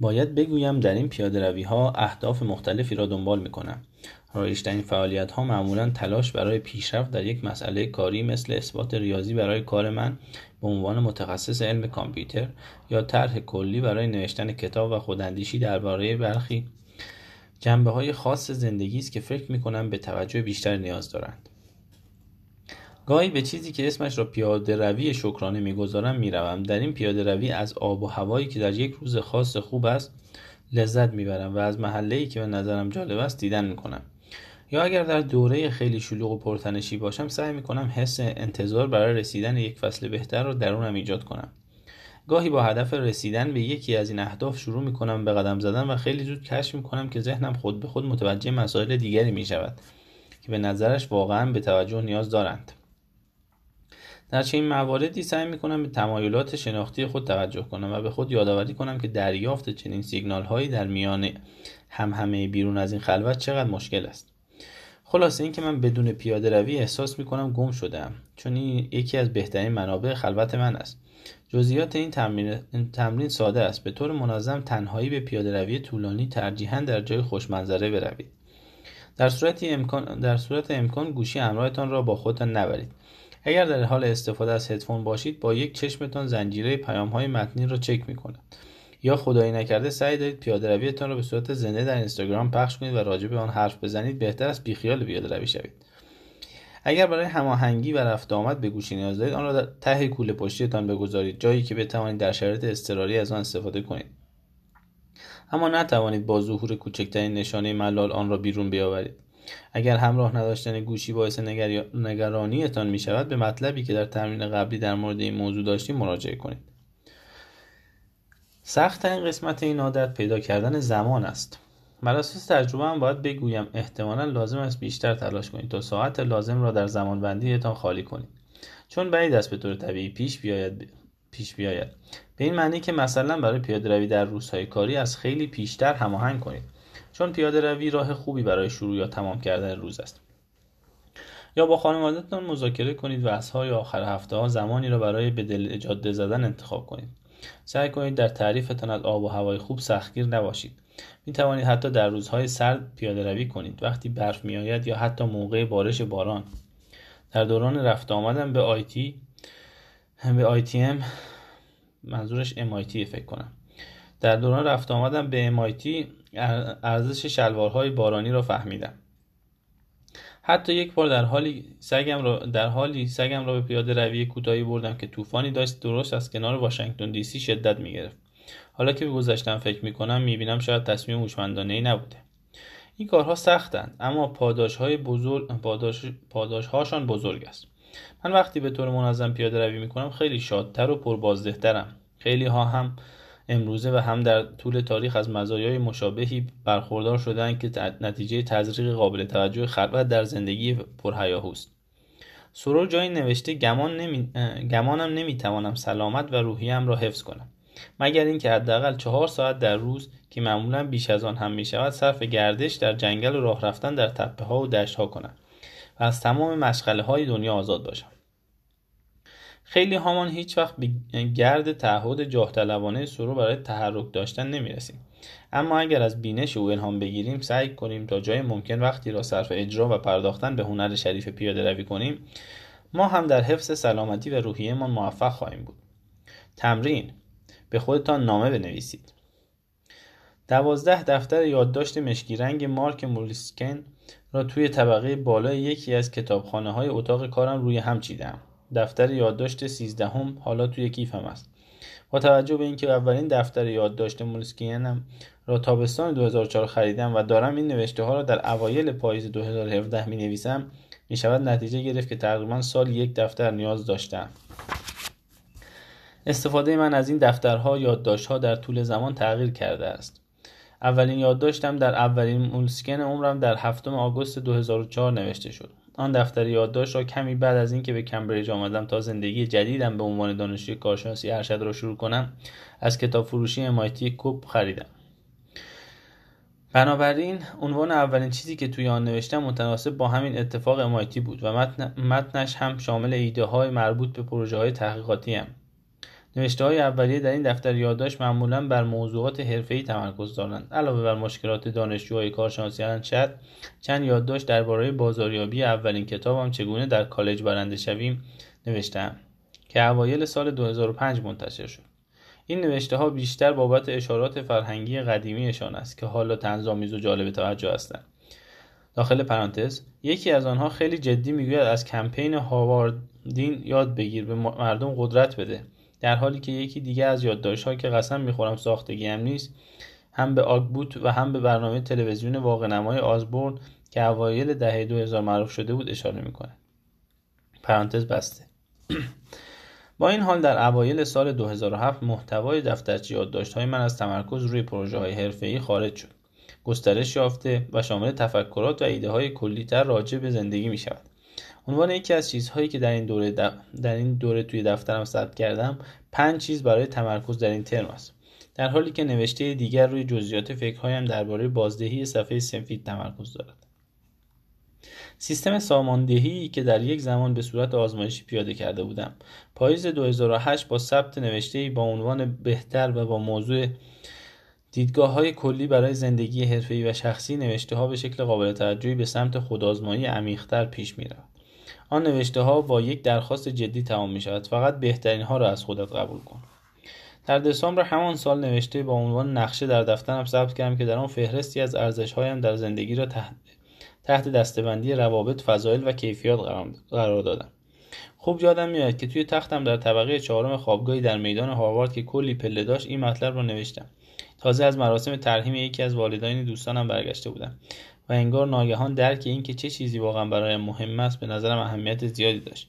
باید بگویم در این پیاده روی ها اهداف مختلفی را دنبال می کنم. رایشترین فعالیت ها معمولا تلاش برای پیشرفت در یک مسئله کاری مثل اثبات ریاضی برای کار من به عنوان متخصص علم کامپیوتر یا طرح کلی برای نوشتن کتاب و خوداندیشی درباره برخی جنبه های خاص زندگی است که فکر می کنم به توجه بیشتر نیاز دارند. گاهی به چیزی که اسمش را پیاده روی شکرانه می‌گذارم می‌روم. در این پیاده روی از آب و هوایی که در یک روز خاص خوب است لذت می‌برم و از محله که به نظرم جالب است دیدن می‌کنم. یا اگر در دوره خیلی شلوغ و پرتنشی باشم سعی می‌کنم حس انتظار برای رسیدن یک فصل بهتر را درونم ایجاد کنم. گاهی با هدف رسیدن به یکی از این اهداف شروع می‌کنم به قدم زدن و خیلی زود کشف می‌کنم که ذهنم خود به خود متوجه مسائل دیگری می‌شود که به نظرش واقعا به توجه نیاز دارند. در چنین مواردی سعی می‌کنم به تمایلات شناختی خود توجه کنم و به خود یادآوری کنم که دریافت چنین سیگنال هایی در میان هم همه بیرون از این خلوت چقدر مشکل است. خلاصه اینکه من بدون پیاده روی احساس می‌کنم گم شدم چون این یکی از بهترین منابع خلوت من است. جزئیات این تمرین, تمرین ساده است. به طور منظم تنهایی به پیاده روی طولانی ترجیحاً در جای خوشمنظره بروید. در صورت امکان در صورت امکان گوشی همراهتان را با خودتان نبرید. اگر در حال استفاده از هدفون باشید با یک چشمتان زنجیره پیام های متنی را چک می کند یا خدایی نکرده سعی دارید پیاده رویتان را به صورت زنده در اینستاگرام پخش کنید و راجع به آن حرف بزنید بهتر است بیخیال پیاده روی شوید. اگر برای هماهنگی و رفت آمد به گوشی نیاز دارید آن را در ته کوله پشتیتان بگذارید جایی که بتوانید در شرایط اضطراری از آن استفاده کنید. اما نتوانید با ظهور کوچکترین نشانه ملال آن را بیرون بیاورید. اگر همراه نداشتن گوشی باعث نگرانیتان می شود به مطلبی که در تمرین قبلی در مورد این موضوع داشتیم مراجعه کنید. سخت این قسمت این عادت پیدا کردن زمان است. بر اساس تجربه هم باید بگویم احتمالا لازم است بیشتر تلاش کنید تا ساعت لازم را در زمان بندیتان خالی کنید. چون بعید است به طور طبیعی پیش بیاید پیش بیاید. به این معنی که مثلا برای پیاده روی در روزهای کاری از خیلی پیشتر هماهنگ کنید. چون پیاده روی راه خوبی برای شروع یا تمام کردن روز است. یا با خانوادهتان مذاکره کنید و از های آخر هفته ها زمانی را برای به دل جاده زدن انتخاب کنید. سعی کنید در تعریفتان از آب و هوای خوب سختگیر نباشید. می توانید حتی در روزهای سرد پیاده روی کنید. وقتی برف می آید یا حتی موقع بارش باران. در دوران رفت آمدن به آیتی به آیتی منظورش MIT فکر کنم. در دوران رفت آمدن به MIT ارزش شلوارهای بارانی را فهمیدم. حتی یک بار در حالی سگم را در حالی سگم را به پیاده روی کوتاهی بردم که طوفانی داشت درست از کنار واشنگتن دی سی شدت می‌گرفت. حالا که به گذشتم فکر می‌کنم می‌بینم شاید تصمیم هوشمندانه ای نبوده. این کارها سختند اما پاداش های بزرگ پاداش, پاداش هاشان بزرگ است. من وقتی به طور منظم پیاده روی می‌کنم خیلی شادتر و پربازدهترم. خیلی ها هم امروزه و هم در طول تاریخ از مزایای مشابهی برخوردار شدن که نتیجه تزریق قابل توجه خلوت در زندگی پرهیاهوست. سرور جایی نوشته گمان نمی... گمانم نمی‌توانم سلامت و روحیم را حفظ کنم. مگر اینکه حداقل چهار ساعت در روز که معمولا بیش از آن هم می شود صرف گردش در جنگل و راه رفتن در تپه ها و دشت ها کنم و از تمام مشغله های دنیا آزاد باشم. خیلی هامان هیچ وقت به گرد تعهد جاه طلبانه سرو برای تحرک داشتن نمی‌رسیم. اما اگر از بینش او الهام بگیریم سعی کنیم تا جای ممکن وقتی را صرف اجرا و پرداختن به هنر شریف پیاده روی کنیم ما هم در حفظ سلامتی و روحیهمان موفق خواهیم بود. تمرین به خودتان نامه بنویسید. دوازده دفتر یادداشت مشکی رنگ مارک مولیسکن را توی طبقه بالای یکی از کتابخانه های اتاق کارم روی هم چیدم. دفتر یادداشت سیزدهم حالا توی کیفم است با توجه به اینکه اولین دفتر یادداشت مولسکینم را تابستان 2004 خریدم و دارم این نوشته ها را در اوایل پاییز 2017 می نویسم می شود نتیجه گرفت که تقریبا سال یک دفتر نیاز داشتم. استفاده من از این دفترها یادداشتها در طول زمان تغییر کرده است. اولین یادداشتم در اولین مولسکن عمرم در هفتم آگوست 2004 نوشته شد. آن دفتر یادداشت را کمی بعد از اینکه به کمبریج آمدم تا زندگی جدیدم به عنوان دانشجوی کارشناسی ارشد را شروع کنم از کتاب فروشی MIT کوب خریدم بنابراین عنوان اولین چیزی که توی آن نوشتم متناسب با همین اتفاق MIT بود و متن، متنش هم شامل ایده های مربوط به پروژه های تحقیقاتی هم. نوشته های اولیه در این دفتر یادداشت معمولا بر موضوعات حرفه‌ای تمرکز دارند. علاوه بر مشکلات دانشجوهای کارشناسی ارشد چند یادداشت درباره بازاریابی اولین کتابم چگونه در کالج برنده شویم نوشتم که اوایل سال 2005 منتشر شد. این نوشته ها بیشتر بابت اشارات فرهنگی قدیمیشان است که حالا تنظامیز و جالب توجه هستند. داخل پرانتز یکی از آنها خیلی جدی می‌گوید از کمپین هاواردین یاد بگیر به مردم قدرت بده. در حالی که یکی دیگه از یادداشت‌ها که قسم می‌خورم ساختگی هم نیست هم به آگبوت و هم به برنامه تلویزیون واقع آزبورن که اوایل دهه 2000 معروف شده بود اشاره می‌کنه. پرانتز بسته. با این حال در اوایل سال 2007 محتوای دفترچه یادداشت‌های من از تمرکز روی پروژه های حرفه‌ای خارج شد. گسترش یافته و شامل تفکرات و ایده های کلی تر راجع به زندگی می شود عنوان یکی از چیزهایی که در این دوره در این دوره توی دفترم ثبت کردم پنج چیز برای تمرکز در این ترم است. در حالی که نوشته دیگر روی جزئیات فکرهایم درباره بازدهی صفحه سفید تمرکز دارد. سیستم ساماندهی که در یک زمان به صورت آزمایشی پیاده کرده بودم. پاییز 2008 با ثبت نوشته با عنوان بهتر و با موضوع دیدگاه های کلی برای زندگی حرفه‌ای و شخصی نوشته ها به شکل قابل توجهی به سمت خودآزمایی عمیقتر پیش می رود. آن نوشته ها با یک درخواست جدی تمام می شود فقط بهترین ها را از خودت قبول کن. در دسامبر همان سال نوشته با عنوان نقشه در دفترم ثبت کردم که در آن فهرستی از ارزش هایم در زندگی را تحت, تحت دستبندی روابط فضایل و کیفیات قرار دادم. خوب یادم میاد که توی تختم در طبقه چهارم خوابگاهی در میدان هاروارد که کلی پله داشت این مطلب رو نوشتم. تازه از مراسم ترحیم یکی از والدین دوستانم برگشته بودم. و انگار ناگهان درک این که چه چیزی واقعا برایم مهم است به نظرم اهمیت زیادی داشت.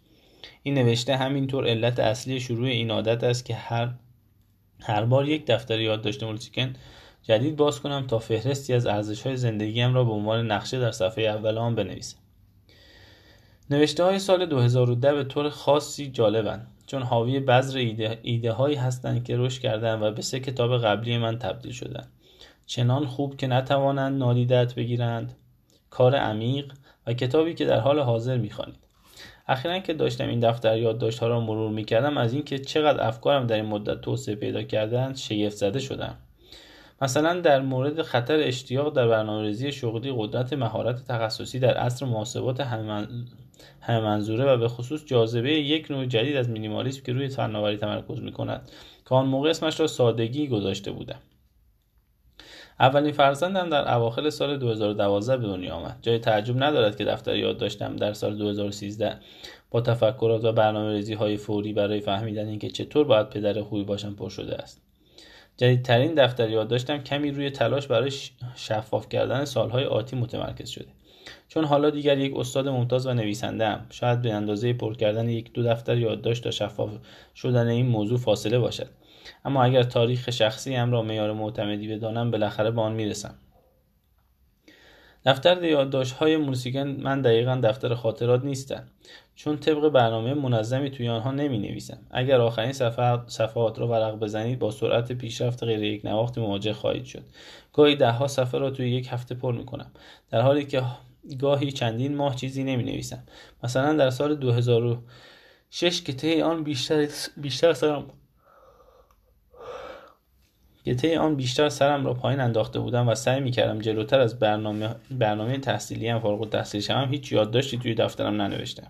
این نوشته همینطور علت اصلی شروع این عادت است که هر هر بار یک دفتر یادداشت مولتیکن جدید باز کنم تا فهرستی از ارزش های زندگیم را به عنوان نقشه در صفحه اول آن بنویسم. نوشته های سال 2010 به طور خاصی جالبند چون حاوی بذر ایده, ایده هایی هستند که رشد کردن و به سه کتاب قبلی من تبدیل شدن چنان خوب که نتوانند نادیدت بگیرند. کار عمیق و کتابی که در حال حاضر می‌خوانید. اخیرا که داشتم این دفتر یادداشت ها را مرور می‌کردم از اینکه چقدر افکارم در این مدت توسعه پیدا کردند شگفت زده شدم. مثلا در مورد خطر اشتیاق در برنامه‌ریزی شغلی قدرت مهارت تخصصی در عصر محاسبات همه منظوره و به خصوص جاذبه یک نوع جدید از مینیمالیسم که روی فناوری تمرکز می‌کند. که آن موقع اسمش را سادگی گذاشته بودم. اولین فرزندم در اواخر سال 2012 به دنیا آمد. جای تعجب ندارد که دفتر یاد داشتم در سال 2013 با تفکرات و برنامه ریزی های فوری برای فهمیدن اینکه چطور باید پدر خوبی باشم پر شده است. جدیدترین دفتر یاد داشتم کمی روی تلاش برای شفاف کردن سالهای آتی متمرکز شده. چون حالا دیگر یک استاد ممتاز و نویسنده هم شاید به اندازه پر کردن یک دو دفتر یادداشت تا شفاف شدن این موضوع فاصله باشد. اما اگر تاریخ شخصی هم را معیار معتمدی بدانم بالاخره به آن می‌رسم. دفتر یادداشت های موسیقن من دقیقا دفتر خاطرات نیستن چون طبق برنامه منظمی توی آنها نمی نویسم اگر آخرین صفحات را ورق بزنید با سرعت پیشرفت غیر یک نواختی مواجه خواهید شد. گاهی دهها صفحه را توی یک هفته پر می کنم در حالی که گاهی چندین ماه چیزی نمی نویسم مثلا در سال 2006 که طی آن بیشتر بیشتر سرم که طی آن بیشتر سرم را پایین انداخته بودم و سعی می‌کردم جلوتر از برنامه, برنامه تحصیلی هم فارغ التحصیل شوم هیچ یادداشتی توی دفترم ننوشتم.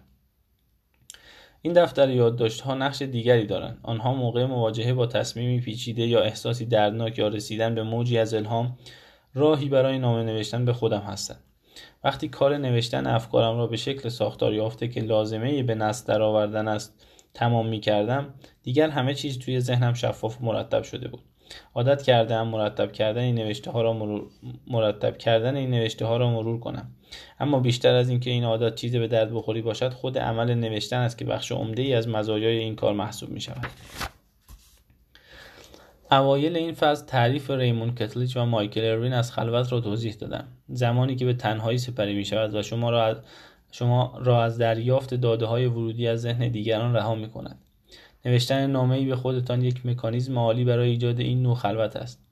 این دفتر یادداشت ها نقش دیگری دارند آنها موقع مواجهه با تصمیمی پیچیده یا احساسی دردناک یا رسیدن به موجی از الهام راهی برای نامه نوشتن به خودم هستند. وقتی کار نوشتن افکارم را به شکل ساختار یافته که لازمه به نصب درآوردن است تمام می کردم دیگر همه چیز توی ذهنم شفاف و مرتب شده بود. عادت کردم مرتب کردن این نوشته ها را مرور... مرتب کردن این نوشته ها را مرور کنم. اما بیشتر از اینکه این عادت چیز به درد بخوری باشد خود عمل نوشتن است که بخش عمده ای از مزایای این کار محسوب می شود اوایل این فصل تعریف ریمون کتلیچ و مایکل اروین از خلوت را توضیح دادم زمانی که به تنهایی سپری می شود و شما را شما را از دریافت داده های ورودی از ذهن دیگران رها می کند نوشتن نامه‌ای به خودتان یک مکانیزم عالی برای ایجاد این نوع خلوت است.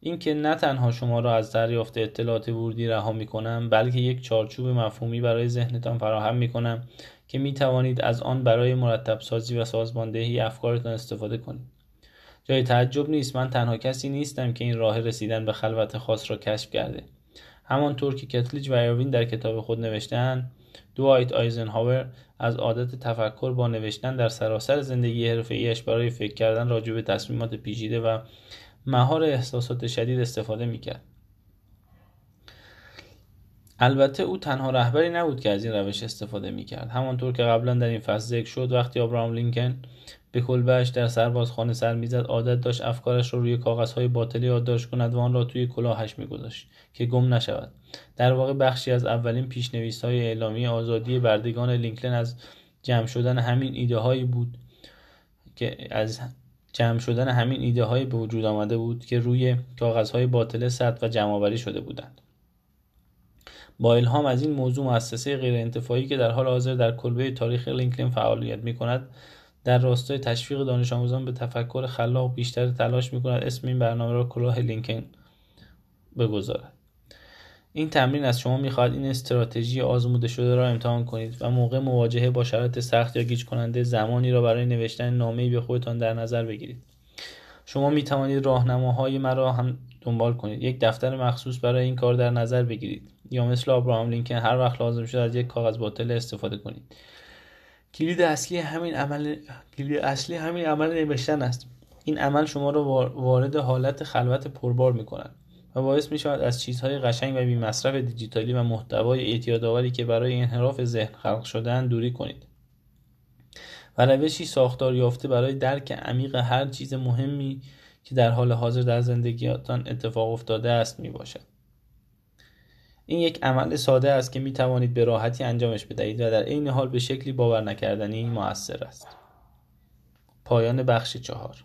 اینکه نه تنها شما را از دریافت اطلاعات ورودی رها می کنم بلکه یک چارچوب مفهومی برای ذهنتان فراهم می کنم که می توانید از آن برای مرتب سازی و سازماندهی افکارتان استفاده کنید. جای تعجب نیست من تنها کسی نیستم که این راه رسیدن به خلوت خاص را کشف کرده. همانطور که کتلیج و ایروین در کتاب خود نوشتهاند دوایت آیزنهاور از عادت تفکر با نوشتن در سراسر زندگی ایش برای فکر کردن راجع به تصمیمات پیچیده و مهار احساسات شدید استفاده می‌کرد. البته او تنها رهبری نبود که از این روش استفاده می‌کرد. همانطور که قبلا در این فصل ذکر شد وقتی آبراهام لینکن به کلبهش در سربازخانه سر می‌زد. عادت داشت افکارش را روی کاغذهای باطلی یادداشت کند و آن را توی کلاهش میگذاشت که گم نشود. در واقع بخشی از اولین پیشنویس های اعلامی آزادی بردگان لینکلن از جمع شدن همین ایده هایی بود که از جمع شدن همین ایده هایی به وجود آمده بود که روی کاغذهای باطل ثبت و جمع شده بودند. با الهام از این موضوع مؤسسه غیر انتفاعی که در حال حاضر در کلبه تاریخ لینکلن فعالیت می کند در راستای تشویق دانش آموزان به تفکر خلاق بیشتر تلاش می کند اسم این برنامه را کلاه لینکن بگذارد. این تمرین از شما می‌خواهد این استراتژی آزموده شده را امتحان کنید و موقع مواجهه با شرایط سخت یا گیج کننده زمانی را برای نوشتن نامه‌ای به خودتان در نظر بگیرید. شما می توانید راهنماهای مرا هم دنبال کنید. یک دفتر مخصوص برای این کار در نظر بگیرید یا مثل ابراهام لینکن هر وقت لازم شد از یک کاغذ باطل استفاده کنید. کلید اصلی همین عمل کلید اصلی همین عمل نوشتن است این عمل شما را وارد حالت خلوت پربار می کند و باعث می شود از چیزهای قشنگ و بی مصرف دیجیتالی و محتوای اعتیادآوری که برای انحراف ذهن خلق شدن دوری کنید و روشی ساختار یافته برای درک عمیق هر چیز مهمی که در حال حاضر در زندگیتان اتفاق افتاده است می باشد. این یک عمل ساده است که می توانید به راحتی انجامش بدهید و در عین حال به شکلی باور نکردنی موثر است. پایان بخش چهار